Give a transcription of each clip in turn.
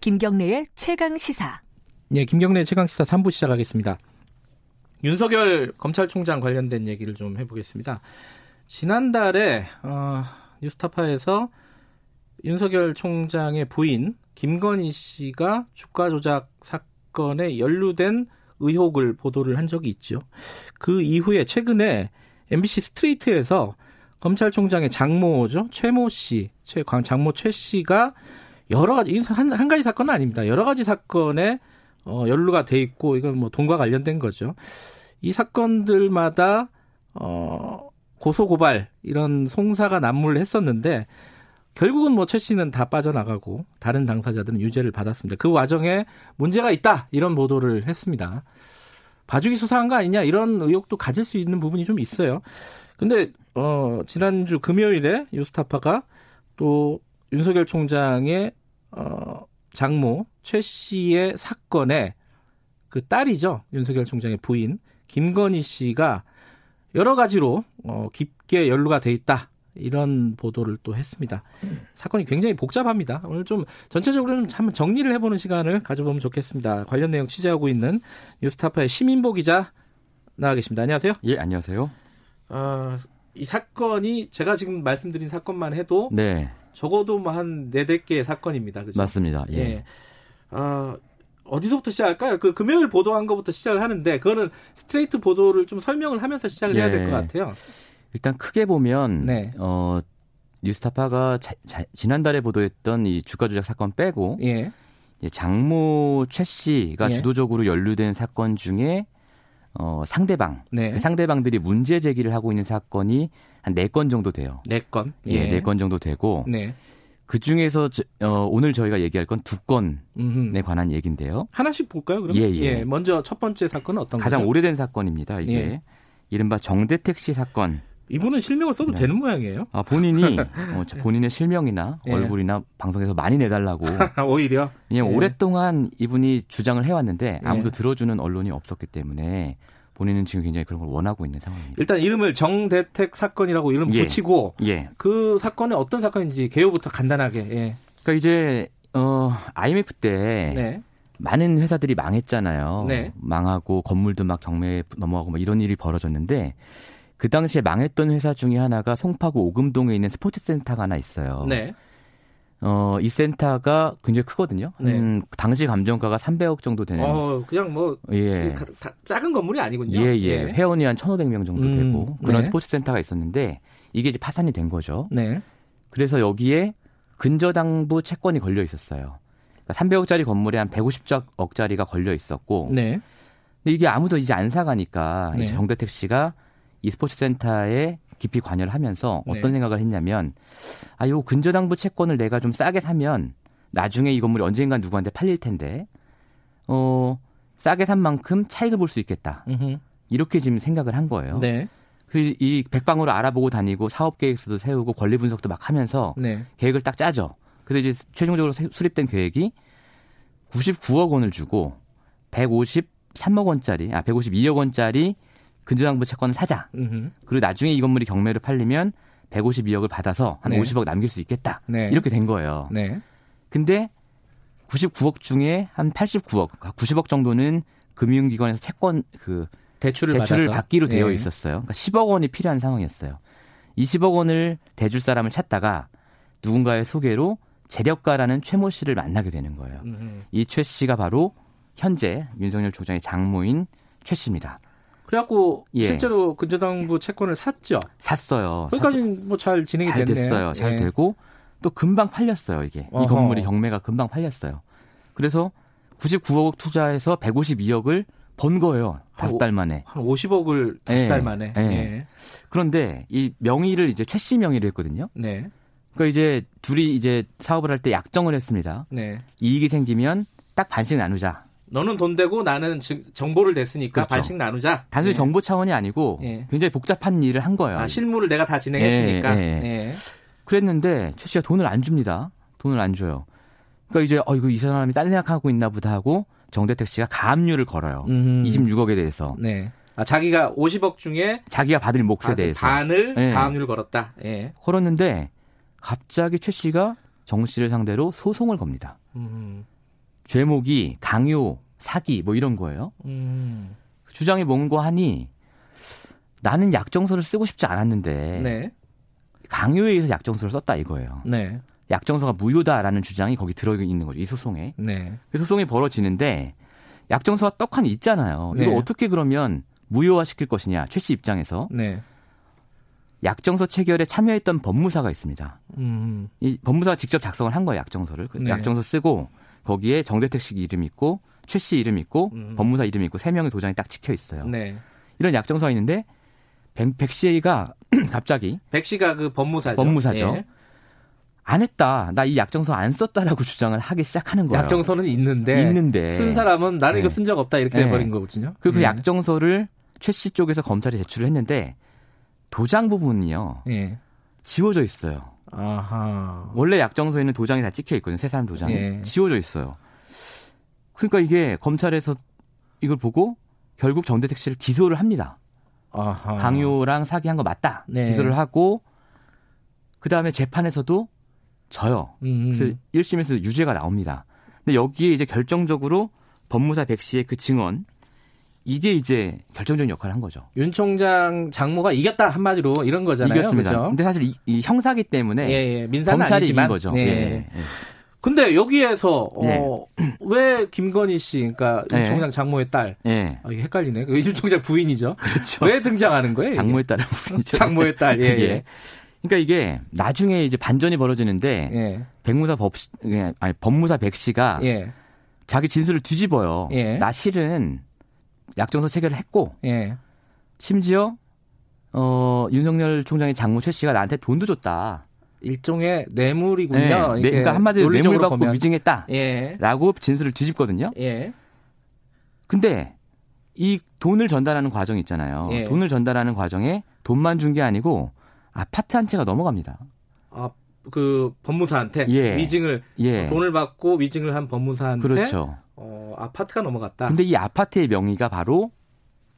김경래의 최강 시사. 네, 김경래 최강 시사 3부 시작하겠습니다. 윤석열 검찰총장 관련된 얘기를 좀 해보겠습니다. 지난달에 어, 뉴스타파에서 윤석열 총장의 부인 김건희 씨가 주가 조작 사건에 연루된 의혹을 보도를 한 적이 있죠. 그 이후에 최근에 MBC 스트레이트에서 검찰총장의 장모죠 최모 씨, 최 장모 최 씨가 여러 가지 한, 한 가지 사건은 아닙니다. 여러 가지 사건에 어, 연루가 돼 있고 이건 뭐 돈과 관련된 거죠. 이 사건들마다 어, 고소 고발 이런 송사가 난무를 했었는데 결국은 뭐 최 씨는 다 빠져나가고 다른 당사자들은 유죄를 받았습니다. 그 와중에 문제가 있다 이런 보도를 했습니다. 봐주기 수사한 거 아니냐 이런 의혹도 가질 수 있는 부분이 좀 있어요. 근데 어 지난주 금요일에 유스타파가 또 윤석열 총장의 어 장모 최 씨의 사건에 그 딸이죠 윤석열 총장의 부인 김건희 씨가 여러 가지로 어 깊게 연루가 돼 있다. 이런 보도를 또 했습니다. 사건이 굉장히 복잡합니다. 오늘 좀 전체적으로 좀 정리를 해보는 시간을 가져보면 좋겠습니다. 관련 내용 취재하고 있는 뉴스타파의 시민보 기자 나와 계십니다. 안녕하세요. 예, 안녕하세요. 어, 이 사건이 제가 지금 말씀드린 사건만 해도 네. 적어도 뭐 한 네댓 개의 사건입니다. 그죠? 맞습니다. 예. 예. 어, 어디서부터 시작할까요? 그 금요일 보도한 것부터 시작을 하는데 그거는 스트레이트 보도를 좀 설명을 하면서 시작을 해야 될것 예. 같아요. 일단 크게 보면 네. 어 뉴스타파가 자, 자, 지난달에 보도했던 이 주가 조작 사건 빼고 예. 장모 최 씨가 예. 주도적으로 연루된 사건 중에 어 상대방 네. 그 상대방들이 문제 제기를 하고 있는 사건이 한 네 건 정도 돼요. 네 건. 예, 네건 정도 되고 네. 그 중에서 어, 오늘 저희가 얘기할 건 두 건에 관한 얘기인데요. 하나씩 볼까요? 그럼? 예, 예. 예, 먼저 첫 번째 사건은 어떤 가장 거죠? 오래된 사건입니다. 이게 예. 이른바 정대택 씨 사건. 이분은 실명을 써도 네. 되는 모양이에요. 아, 본인이 어, 본인의 실명이나 예. 얼굴이나 방송에서 많이 내달라고. 오히려. 예, 오랫동안 이분이 주장을 해왔는데 아무도 예. 들어주는 언론이 없었기 때문에 본인은 지금 굉장히 그런 걸 원하고 있는 상황입니다. 일단 이름을 정대택 사건이라고 이름 예. 붙이고 예. 그 사건은 어떤 사건인지 개요부터 간단하게. 예. 그러니까 이제 어 IMF 때 네. 많은 회사들이 망했잖아요. 네. 망하고 건물도 막 경매에 넘어가고 막 이런 일이 벌어졌는데 그 당시에 망했던 회사 중에 하나가 송파구 오금동에 있는 스포츠센터가 하나 있어요. 네. 어, 이 센터가 굉장히 크거든요. 네. 음, 당시 감정가가 300억 정도 되는. 어, 그냥 뭐 예. 그 다, 작은 건물이 아니군요. 예, 예. 예. 회원이 한 1,500명 정도 음, 되고 그런 네. 스포츠 센터가 있었는데 이게 이제 파산이 된 거죠. 네. 그래서 여기에 근저당부 채권이 걸려 있었어요. 그러니까 300억짜리 건물에 한 150억짜리가 걸려 있었고. 네. 근데 이게 아무도 이제 안 사가니까 네. 정대택 씨가 이 스포츠 센터에 깊이 관여를 하면서 어떤 네. 생각을 했냐면 아, 요 근저당부 채권을 내가 좀 싸게 사면 나중에 이 건물이 언젠가 누구한테 팔릴 텐데 어, 싸게 산 만큼 차익을 볼 수 있겠다. 으흠. 이렇게 지금 생각을 한 거예요. 네. 그이 백방으로 알아보고 다니고 사업 계획서도 세우고 권리 분석도 막 하면서 네. 계획을 딱 짜죠. 그래서 이제 최종적으로 수립된 계획이 99억 원을 주고 153억 원짜리, 아 152억 원짜리 근저당부 채권을 사자. 으흠. 그리고 나중에 이 건물이 경매로 팔리면 152억을 받아서 한 네. 50억 남길 수 있겠다. 네. 이렇게 된 거예요. 네. 근데 99억 중에 한 89억, 90억 정도는 금융기관에서 채권 그 대출을, 대출을 받기로 되어 네. 있었어요. 그러니까 10억 원이 필요한 상황이었어요. 20억 원을 대줄 사람을 찾다가 누군가의 소개로 재력가라는 최모 씨를 만나게 되는 거예요. 이 최 씨가 바로 현재 윤석열 총장의 장모인 최 씨입니다. 그래갖고 예. 실제로 근저당부 채권을 샀죠. 샀어요. 거기까지는 뭐 잘 진행이 잘 됐네. 됐어요. 잘 예. 되고 또 금방 팔렸어요. 이게 어허. 이 건물이 경매가 금방 팔렸어요. 그래서 99억 투자해서 152억을 번 거예요. 다섯 달 만에. 한 50억을 다섯 예. 달 만에. 예. 예. 그런데 이 명의를 이제 최 씨 명의로 했거든요. 네. 그러니까 이제 둘이 이제 사업을 할 때 약정을 했습니다. 네. 이익이 생기면 딱 반씩 나누자. 너는 돈 되고 나는 정보를 냈으니까 그렇죠. 반씩 나누자. 단순히 네. 정보 차원이 아니고 네. 굉장히 복잡한 일을 한 거예요. 아, 실무를 내가 다 진행했으니까. 네, 네. 그랬는데 최 씨가 돈을 안 줍니다. 돈을 안 줘요. 그러니까 이제 어 이거 이 사람이 딴 생각하고 있나 보다 하고 정대택 씨가 가압류를 걸어요. 음. 26억에 대해서. 네. 아, 자기가 50억 중에 자기가 받을 몫에 대해서 반을 네. 가압류를 걸었다. 예. 걸었는데 갑자기 최 씨가 정 씨를 상대로 소송을 겁니다. 음. 죄목이 강요, 사기 뭐 이런 거예요. 음. 주장이 뭔고 하니 나는 약정서를 쓰고 싶지 않았는데 네. 강요에 의해서 약정서를 썼다 이거예요. 네. 약정서가 무효다라는 주장이 거기 들어 있는 거죠. 이 소송에. 네. 그 소송이 벌어지는데 약정서가 떡하니 있잖아요. 네. 이걸 어떻게 그러면 무효화 시킬 것이냐. 최 씨 입장에서. 네. 약정서 체결에 참여했던 법무사가 있습니다. 음. 이 법무사가 직접 작성을 한 거예요. 약정서를. 그 네. 약정서 쓰고 거기에 정대택 씨 이름 있고 최 씨 이름 있고 음. 법무사 이름 있고 세 명의 도장이 딱 찍혀 있어요. 네. 이런 약정서가 있는데 백, 백 씨가 갑자기 백 씨가 그 법무사죠. 법무사죠. 예. 안 했다. 나 이 약정서 안 썼다라고 주장을 하기 시작하는 거예요. 약정서는 있는데, 있는데. 쓴 사람은 나는 네. 이거 쓴 적 없다 이렇게 네. 돼버린 거거든요. 그, 그 네. 약정서를 최 씨 쪽에서 검찰에 제출을 했는데 도장 부분이요. 예. 지워져 있어요. 아하. 원래 약정서에는 도장이 다 찍혀 있거든요. 세 사람 도장이 예. 지워져 있어요. 그러니까 이게 검찰에서 이걸 보고 결국 정대택 씨를 기소를 합니다. 아하. 강요랑 사기한 거 맞다. 네. 기소를 하고 그 다음에 재판에서도 져요. 음. 그래서 1심에서 유죄가 나옵니다. 근데 여기에 이제 결정적으로 법무사 백 씨의 그 증언 이게 이제 결정적인 역할을 한 거죠. 윤 총장 장모가 이겼다 한마디로 이런 거잖아요. 이겼습니다. 그렇죠? 근데 사실 이, 이 형사기 때문에 예, 예. 민사는 검찰이 아니지만. 이긴 거죠. 네. 예. 예. 근데 여기에서 어, 네. 왜 김건희 씨, 그러니까 윤 네. 총장 장모의 딸, 네. 아, 이게 헷갈리네. 그윤 총장 부인이죠. 그렇죠. 왜 등장하는 거예요? 장모의 딸은 부인이죠. 장모의 딸, 예, 예. 그러니까 이게 나중에 이제 반전이 벌어지는데 예. 백무사 법 예, 아니 법무사 백 씨가 예. 자기 진술을 뒤집어요. 예. 나 실은 약정서 체결을 했고 예. 심지어 어 윤석열 총장의 장모 최 씨가 나한테 돈도 줬다. 일종의 뇌물이군요. 네. 네. 그러니까 한마디로 뇌물 받고 보면. 위증했다라고 예. 진술을 뒤집거든요. 예. 근데 이 돈을 전달하는 과정 있잖아요. 예. 돈을 전달하는 과정에 돈만 준 게 아니고 아파트 한 채가 넘어갑니다. 아, 그 법무사한테 예. 위증을 예. 돈을 받고 위증을 한 법무사한테 그렇죠. 어, 아파트가 넘어갔다. 근데 이 아파트의 명의가 바로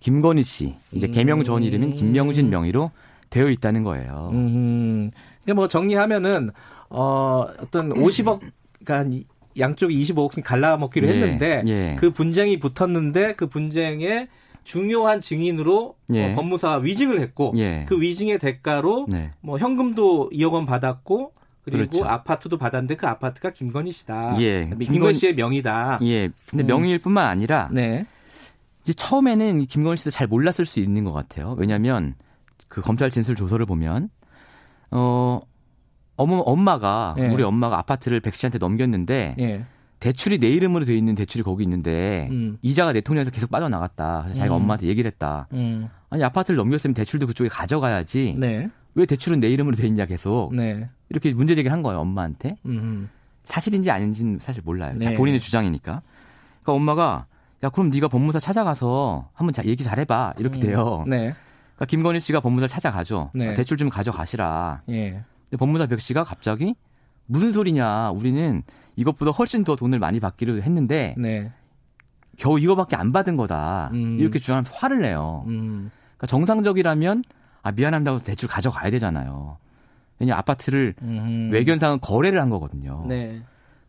김건희 씨, 이제 음. 개명 전 이름인 김명진 명의로 되어 있다는 거예요. 음. 그러니까 뭐 정리하면은 어 어떤 50억 그러니까 양쪽이 25억씩 갈라먹기로 예. 했는데 예. 그 분쟁이 붙었는데 그 분쟁에 중요한 증인으로 예. 어, 법무사가 위증을 했고 예. 그 위증의 대가로 네. 뭐 현금도 2억 원 받았고 그리고 그렇죠. 아파트도 받았는데 그 아파트가 김건희 씨다. 예. 김건희 씨의 명의다. 예. 근데 음. 명의일 뿐만 아니라 네. 이제 처음에는 김건희 씨도 잘 몰랐을 수 있는 것 같아요. 왜냐하면 그 검찰 진술 조서를 보면 어 어머 엄마가 예. 우리 엄마가 아파트를 백 씨한테 넘겼는데 예. 대출이 내 이름으로 돼 있는 대출이 거기 있는데 음. 이자가 내 통장에서 계속 빠져나갔다. 그래서 자기가 음. 엄마한테 얘기를 했다. 음. 아니 아파트를 넘겼으면 대출도 그쪽에 가져가야지. 네. 왜 대출은 내 이름으로 돼 있냐 계속. 네. 이렇게 문제 제기를 한 거예요 엄마한테. 사실인지 아닌지는 사실 몰라요. 네. 본인의 주장이니까. 그러니까 엄마가 야 그럼 네가 법무사 찾아가서 한번 자, 얘기 잘해봐 이렇게 음. 돼요. 네. 그러니까 김건희 씨가 법무사를 찾아가죠. 네. 대출 좀 가져가시라. 예. 근데 법무사 백 씨가 갑자기 무슨 소리냐. 우리는 이것보다 훨씬 더 돈을 많이 받기로 했는데 네. 겨우 이거밖에 안 받은 거다. 음. 이렇게 주장하면서 화를 내요. 음. 그러니까 정상적이라면 아 미안합니다고 대출 가져가야 되잖아요. 왜냐 아파트를 음. 외견상은 거래를 한 거거든요. 네.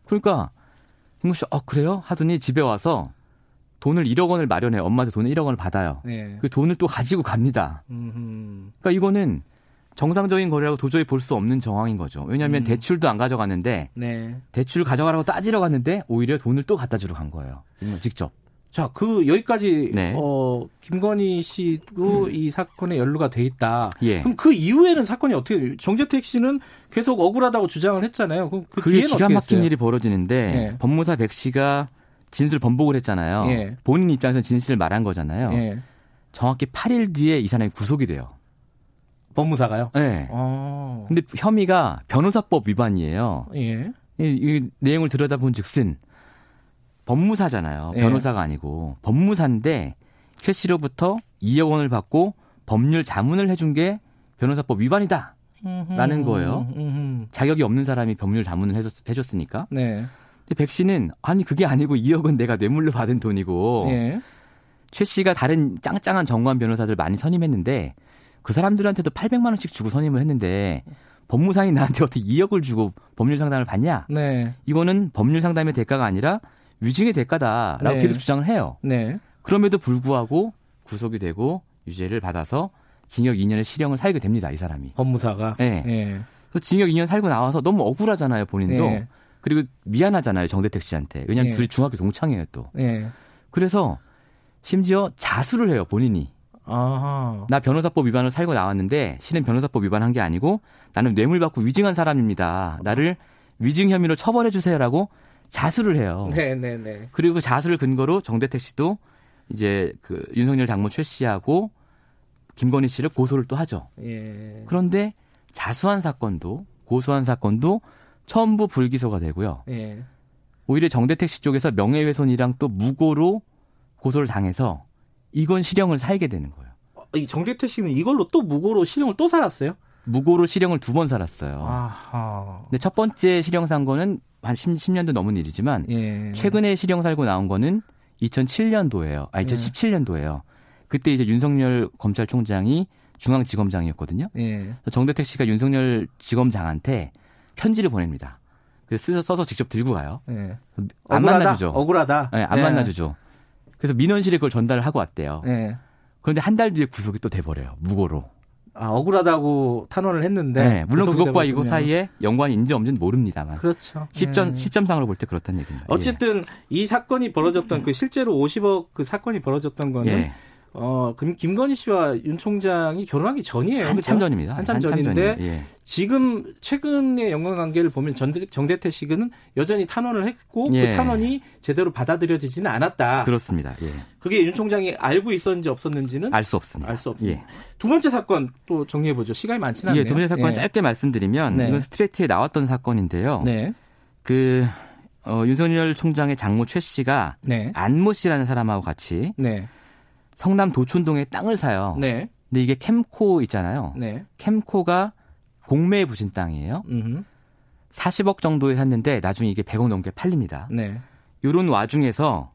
그러니까 김국 씨, 어 그래요? 하더니 집에 와서 돈을 1억 원을 마련해 엄마한테 돈을 1억 원을 받아요. 네. 그 돈을 또 가지고 갑니다. 그러니까 이거는 정상적인 거래라고 도저히 볼 수 없는 정황인 거죠. 왜냐하면 음. 대출도 안 가져갔는데 네. 대출 가져가라고 따지러 갔는데 오히려 돈을 또 갖다 주러 간 거예요. 직접. 자, 그 여기까지 네. 어 김건희 씨도 음. 이 사건에 연루가 돼 있다. 예. 그럼 그 이후에는 사건이 어떻게 정재택 씨는 계속 억울하다고 주장을 했잖아요. 그럼 그 그게 기가 막힌 일이 벌어지는데 네. 법무사 백 씨가 진술 번복을 했잖아요. 예. 본인 입장에서 진실을 말한 거잖아요. 예. 정확히 8일 뒤에 이 사람이 구속이 돼요. 법무사가요? 네. 어. 근데 혐의가 변호사법 위반이에요. 예. 이, 이 내용을 들여다본 즉슨 법무사잖아요. 예. 변호사가 아니고 법무사인데 최 씨로부터 2억 원을 받고 법률 자문을 해준 게 변호사법 위반이다. 라는 거예요. 자격이 없는 사람이 법률 자문을 해줬, 해줬 으니까. 네. 근데 백 씨는 아니 그게 아니고 2억은 내가 뇌물로 받은 돈이고 예. 최 씨가 다른 짱짱한 정관 변호사들 많이 선임했는데 그 사람들한테도 800만 원씩 주고 선임을 했는데 법무사이 나한테 어떻게 2억을 주고 법률 상담을 받냐? 네. 이거는 법률 상담의 대가가 아니라 위증의 대가다라고 네. 계속 주장을 해요. 네. 그럼에도 불구하고 구속이 되고 유죄를 받아서 징역 2년의 실형을 살게 됩니다. 이 사람이. 법무사가. 네. 네. 징역 2년 살고 나와서 너무 억울하잖아요. 본인도. 네. 그리고 미안하잖아요. 정대택 씨한테. 왜냐하면 네. 둘이 중학교 동창이에요 또. 네. 그래서 심지어 자수를 해요. 본인이. 아하. 나 변호사법 위반을 살고 나왔는데 실은 변호사법 위반한 게 아니고 나는 뇌물 받고 위증한 사람입니다. 나를 위증 혐의로 처벌해 주세요라고 자수를 해요. 네, 네, 네. 그리고 그 자수를 근거로 정대택 씨도 이제 그 윤석열 최 씨하고 김건희 씨를 고소를 또 하죠. 예. 그런데 자수한 사건도 고소한 사건도 전부 불기소가 되고요. 예. 오히려 정대택 씨 쪽에서 명예훼손이랑 또 무고로 고소를 당해서 이건 실형을 살게 되는 거예요. 어, 이 정대택 씨는 이걸로 또 무고로 실형을 또 살았어요? 무고로 실형을 두 번 살았어요. 아하. 근데 첫 번째 실형 산 거는 한 10, 10년도 넘은 일이지만 예. 최근에 실형 살고 나온 거는 2007년도예요. 아 2017년도예요. 그때 이제 윤석열 검찰총장이 중앙지검장이었거든요. 예. 정대택 씨가 윤석열 지검장한테 편지를 보냅니다. 그래서 써서 직접 들고 가요. 예. 안 억울하다? 만나주죠. 억울하다. 네, 안 예. 만나주죠. 그래서 민원실에 그걸 전달을 하고 왔대요. 예. 그런데 한 달 뒤에 구속이 또 돼버려요. 무고로. 아, 억울하다고 탄원을 했는데. 네, 물론 그것과 이거 사이에 연관이 있는지 없는지는 모릅니다만. 그렇죠. 시점, 네. 시점상으로 볼 때 그렇다는 얘기입니다. 어쨌든 예. 이 사건이 벌어졌던 그 실제로 50억 그 사건이 벌어졌던 거는 예. 어, 김, 건희 씨와 윤 총장이 결혼하기 전이에요. 한참 그렇죠? 전입니다. 한참, 한참 전인데 예. 지금 최근의 연관 관계를 보면 전, 정대태 씨는 여전히 탄원을 했고 그 예. 그 탄원이 제대로 받아들여지지는 않았다. 그렇습니다. 예. 그게 윤 총장이 알고 있었는지 없었는지는 알 수 없습니다. 알 수 없습니다. 예. 두 번째 사건 또 정리해 보죠. 시간이 많지는 않네요. 예, 두 번째 사건 예. 짧게 말씀드리면 네. 이건 스트레이트에 나왔던 사건인데요. 네. 그 어, 윤석열 총장의 장모 최 씨가 네. 안모 씨라는 사람하고 같이 네. 성남 도촌동에 땅을 사요. 네. 근데 이게 캠코 있잖아요. 네. 캠코가 공매에 부신 땅이에요. 음흠. 40억 정도에 샀는데 나중에 이게 100억 넘게 팔립니다. 네. 요런 와중에서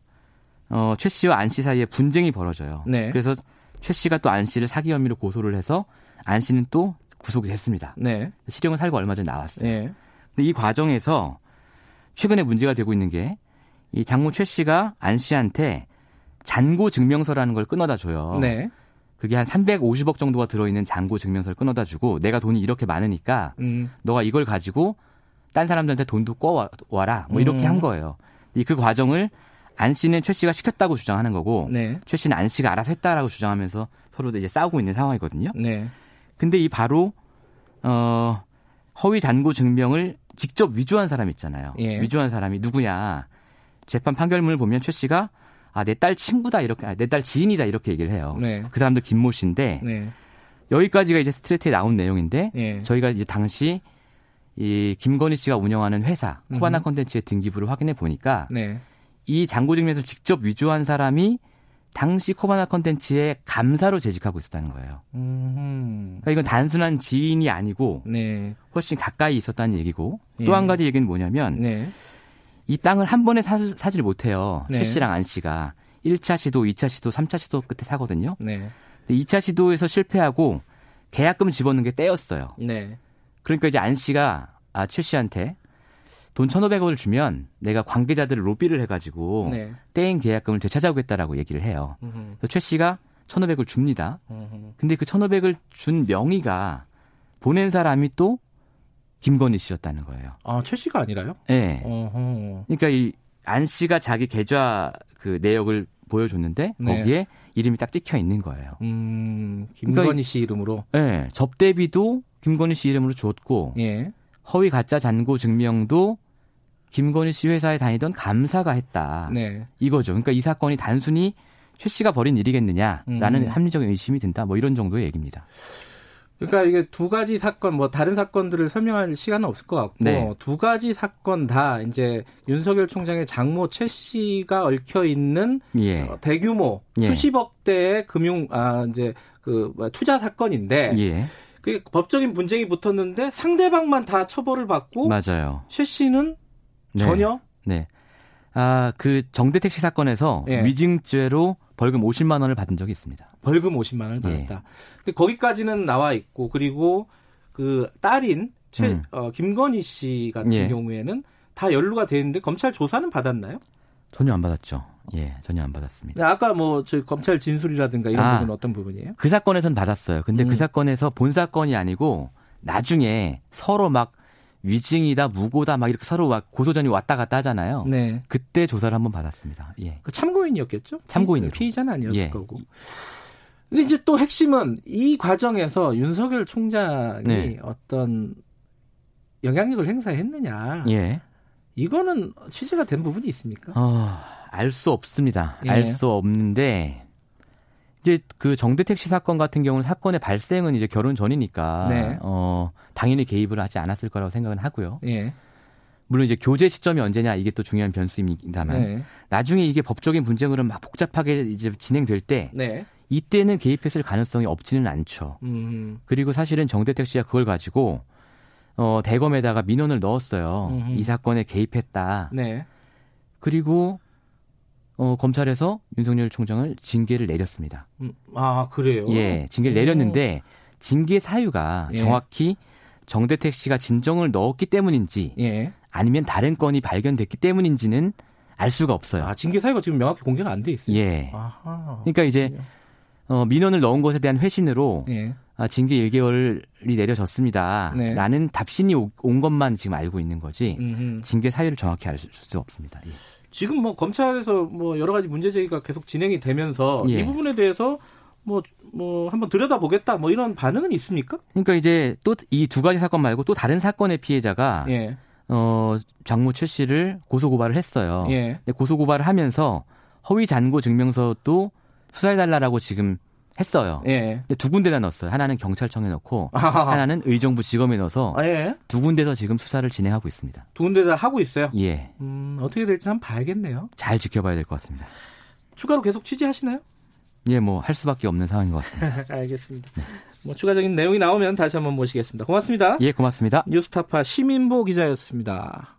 어, 최 씨와 안 씨 사이에 분쟁이 벌어져요. 네. 그래서 최 씨가 또 안 씨를 사기 혐의로 고소를 해서 안 씨는 또 구속이 됐습니다. 네. 실형을 살고 얼마 전에 나왔어요. 네. 근데 이 과정에서 최근에 문제가 되고 있는 게 이 장모 최 씨가 안 씨한테 잔고 증명서라는 걸 끊어다 줘요. 네. 그게 한 350억 정도가 들어있는 잔고 증명서를 끊어다 주고 내가 돈이 이렇게 많으니까 음. 너가 이걸 가지고 딴 사람들한테 돈도 꿔와라 뭐 이렇게 음. 한 거예요. 이 그 과정을 안 씨는 최 씨가 시켰다고 주장하는 거고 네. 최 씨는 안 씨가 알아서 했다라고 주장하면서 서로 이제 싸우고 있는 상황이거든요. 네. 근데 이 바로 어 허위 잔고 증명을 직접 위조한 사람 있잖아요. 예. 위조한 사람이 누구냐? 재판 판결문을 보면 최 씨가 아, 내 딸 친구다 이렇게 아, 내 딸 지인이다 이렇게 얘기를 해요. 네. 그 사람도 김모 씨인데 네. 여기까지가 이제 스트레이트에 나온 내용인데 네. 저희가 이제 당시 이 김건희 씨가 운영하는 회사 코바나 컨텐츠의 등기부를 확인해 보니까 네. 이 장고 증명서 직접 위조한 사람이 당시 코바나 컨텐츠의 감사로 재직하고 있었다는 거예요. 그러니까 이건 단순한 지인이 아니고 네. 훨씬 가까이 있었다는 얘기고 또한 예. 가지 얘기는 뭐냐면 네. 이 땅을 한 번에 사, 사질 못해요. 네. 최 씨랑 안 씨가 1차 시도, 2차 시도, 3차 시도 끝에 사거든요. 네. 2차 시도에서 실패하고 계약금 집어넣는 게 떼였어요. 네. 그러니까 이제 안 씨가 아, 최 씨한테 돈 1,500원을 주면 내가 관계자들을 로비를 해가지고 네. 떼인 계약금을 되찾아오겠다라고 얘기를 해요. 그래서 최 씨가 1,500을 줍니다. 음흠. 근데 그 1,500을 준 명의가 보낸 사람이 또 김건희 씨였다는 거예요. 아, 최 씨가 아니라요? 네. 어허. 그러니까 이 안 씨가 자기 계좌 그 내역을 보여줬는데 네. 거기에 이름이 딱 찍혀 있는 거예요. 음, 김건희 그러니까, 씨 이름으로? 네. 접대비도 김건희 씨 이름으로 줬고 예. 허위 가짜 잔고 증명도 김건희 씨 회사에 다니던 감사가 했다. 네. 이거죠. 그러니까 이 사건이 단순히 최 씨가 벌인 일이겠느냐라는 음. 합리적인 의심이 든다. 뭐 이런 정도의 얘기입니다. 그러니까 이게 두 가지 사건 뭐 다른 사건들을 설명할 시간은 없을 것 같고 네. 두 가지 사건 다 이제 윤석열 총장의 장모 최 씨가 얽혀 있는 예. 어, 대규모 예. 수십억 대의 금융 아 이제 그뭐 투자 사건인데 예. 그 법적인 분쟁이 붙었는데 상대방만 다 처벌을 받고 맞아요. 최 씨는 네. 전혀 네. 아, 그 정대택 씨 사건에서 예. 위증죄로 벌금 50만 원을 받은 적이 있습니다. 벌금 50만 원을 받았다. 예. 근데 거기까지는 나와 있고 그리고 그 딸인 최 음. 어, 김건희 씨 같은 예. 경우에는 다 연루가 돼 있는데 검찰 조사는 받았나요? 전혀 안 받았죠. 예, 전혀 안 받았습니다. 아까 뭐 저 검찰 진술이라든가 이런 아, 부분은 어떤 부분이에요? 그 사건에선 받았어요. 근데 그 음. 그 사건에서 본 사건이 아니고 나중에 서로 막 위증이다, 무고다 막 이렇게 서로 고소전이 왔다 갔다 하잖아요. 네. 그때 조사를 한번 받았습니다. 예. 그 참고인이었겠죠? 참고인 피의자는 아니었을 예. 거고. 근데 이제 또 핵심은 이 과정에서 윤석열 총장이 네. 어떤 영향력을 행사했느냐. 예. 이거는 취재가 된 부분이 있습니까? 어, 알 수 없습니다. 예. 알수 없는데 이제 그 정대택 씨 사건 같은 경우는 사건의 발생은 이제 결혼 전이니까 네. 어 당연히 개입을 하지 않았을 거라고 생각은 하고요. 예. 물론 이제 교제 시점이 언제냐 이게 또 중요한 변수입니다만 네. 나중에 이게 법적인 분쟁으로 막 복잡하게 이제 진행될 때 네. 이때는 개입했을 가능성이 없지는 않죠. 음. 그리고 사실은 정대택 씨가 그걸 가지고 어 대검에다가 민원을 넣었어요. 음흠. 이 사건에 개입했다. 네. 그리고 어, 검찰에서 윤석열 총장을 징계를 내렸습니다. 음, 아, 그래요? 예, 징계를 오. 내렸는데 징계 사유가 예. 정확히 정대택 씨가 진정을 넣었기 때문인지 예. 아니면 다른 건이 발견됐기 때문인지는 알 수가 없어요. 아, 징계 사유가 지금 명확히 공개가 안 돼 있어요. 예. 아하. 그러니까 이제 어, 민원을 넣은 것에 대한 회신으로 예. 아, 징계 1개월이 내려졌습니다. 네. 라는 답신이 온 것만 지금 알고 있는 거지 음흠. 징계 사유를 정확히 알 수 없습니다. 예. 지금 뭐 검찰에서 뭐 여러 가지 문제 제기가 계속 진행이 되면서 예. 이 부분에 대해서 뭐, 뭐, 한번 들여다보겠다, 뭐, 이런 반응은 있습니까? 그러니까 이제 또 이 두 가지 사건 말고 또 다른 사건의 피해자가, 예. 어, 장모 최 씨를 고소고발을 했어요. 예. 고소고발을 하면서 허위 잔고 증명서도 수사해달라고 지금 했어요. 예. 근데 두 군데나 넣었어요. 하나는 경찰청에 넣고 아하하. 하나는 의정부 지검에 넣어서 아, 예. 두 군데서 지금 수사를 진행하고 있습니다. 두 군데다 하고 있어요? 예. 음, 어떻게 될지 한번 봐야겠네요. 잘 지켜봐야 될 것 같습니다. 추가로 계속 취재하시나요? 예, 뭐 할 수밖에 없는 상황인 것 같습니다. 알겠습니다. 네. 뭐 추가적인 내용이 나오면 다시 한번 모시겠습니다. 고맙습니다. 예, 고맙습니다. 뉴스타파 시민보 기자였습니다.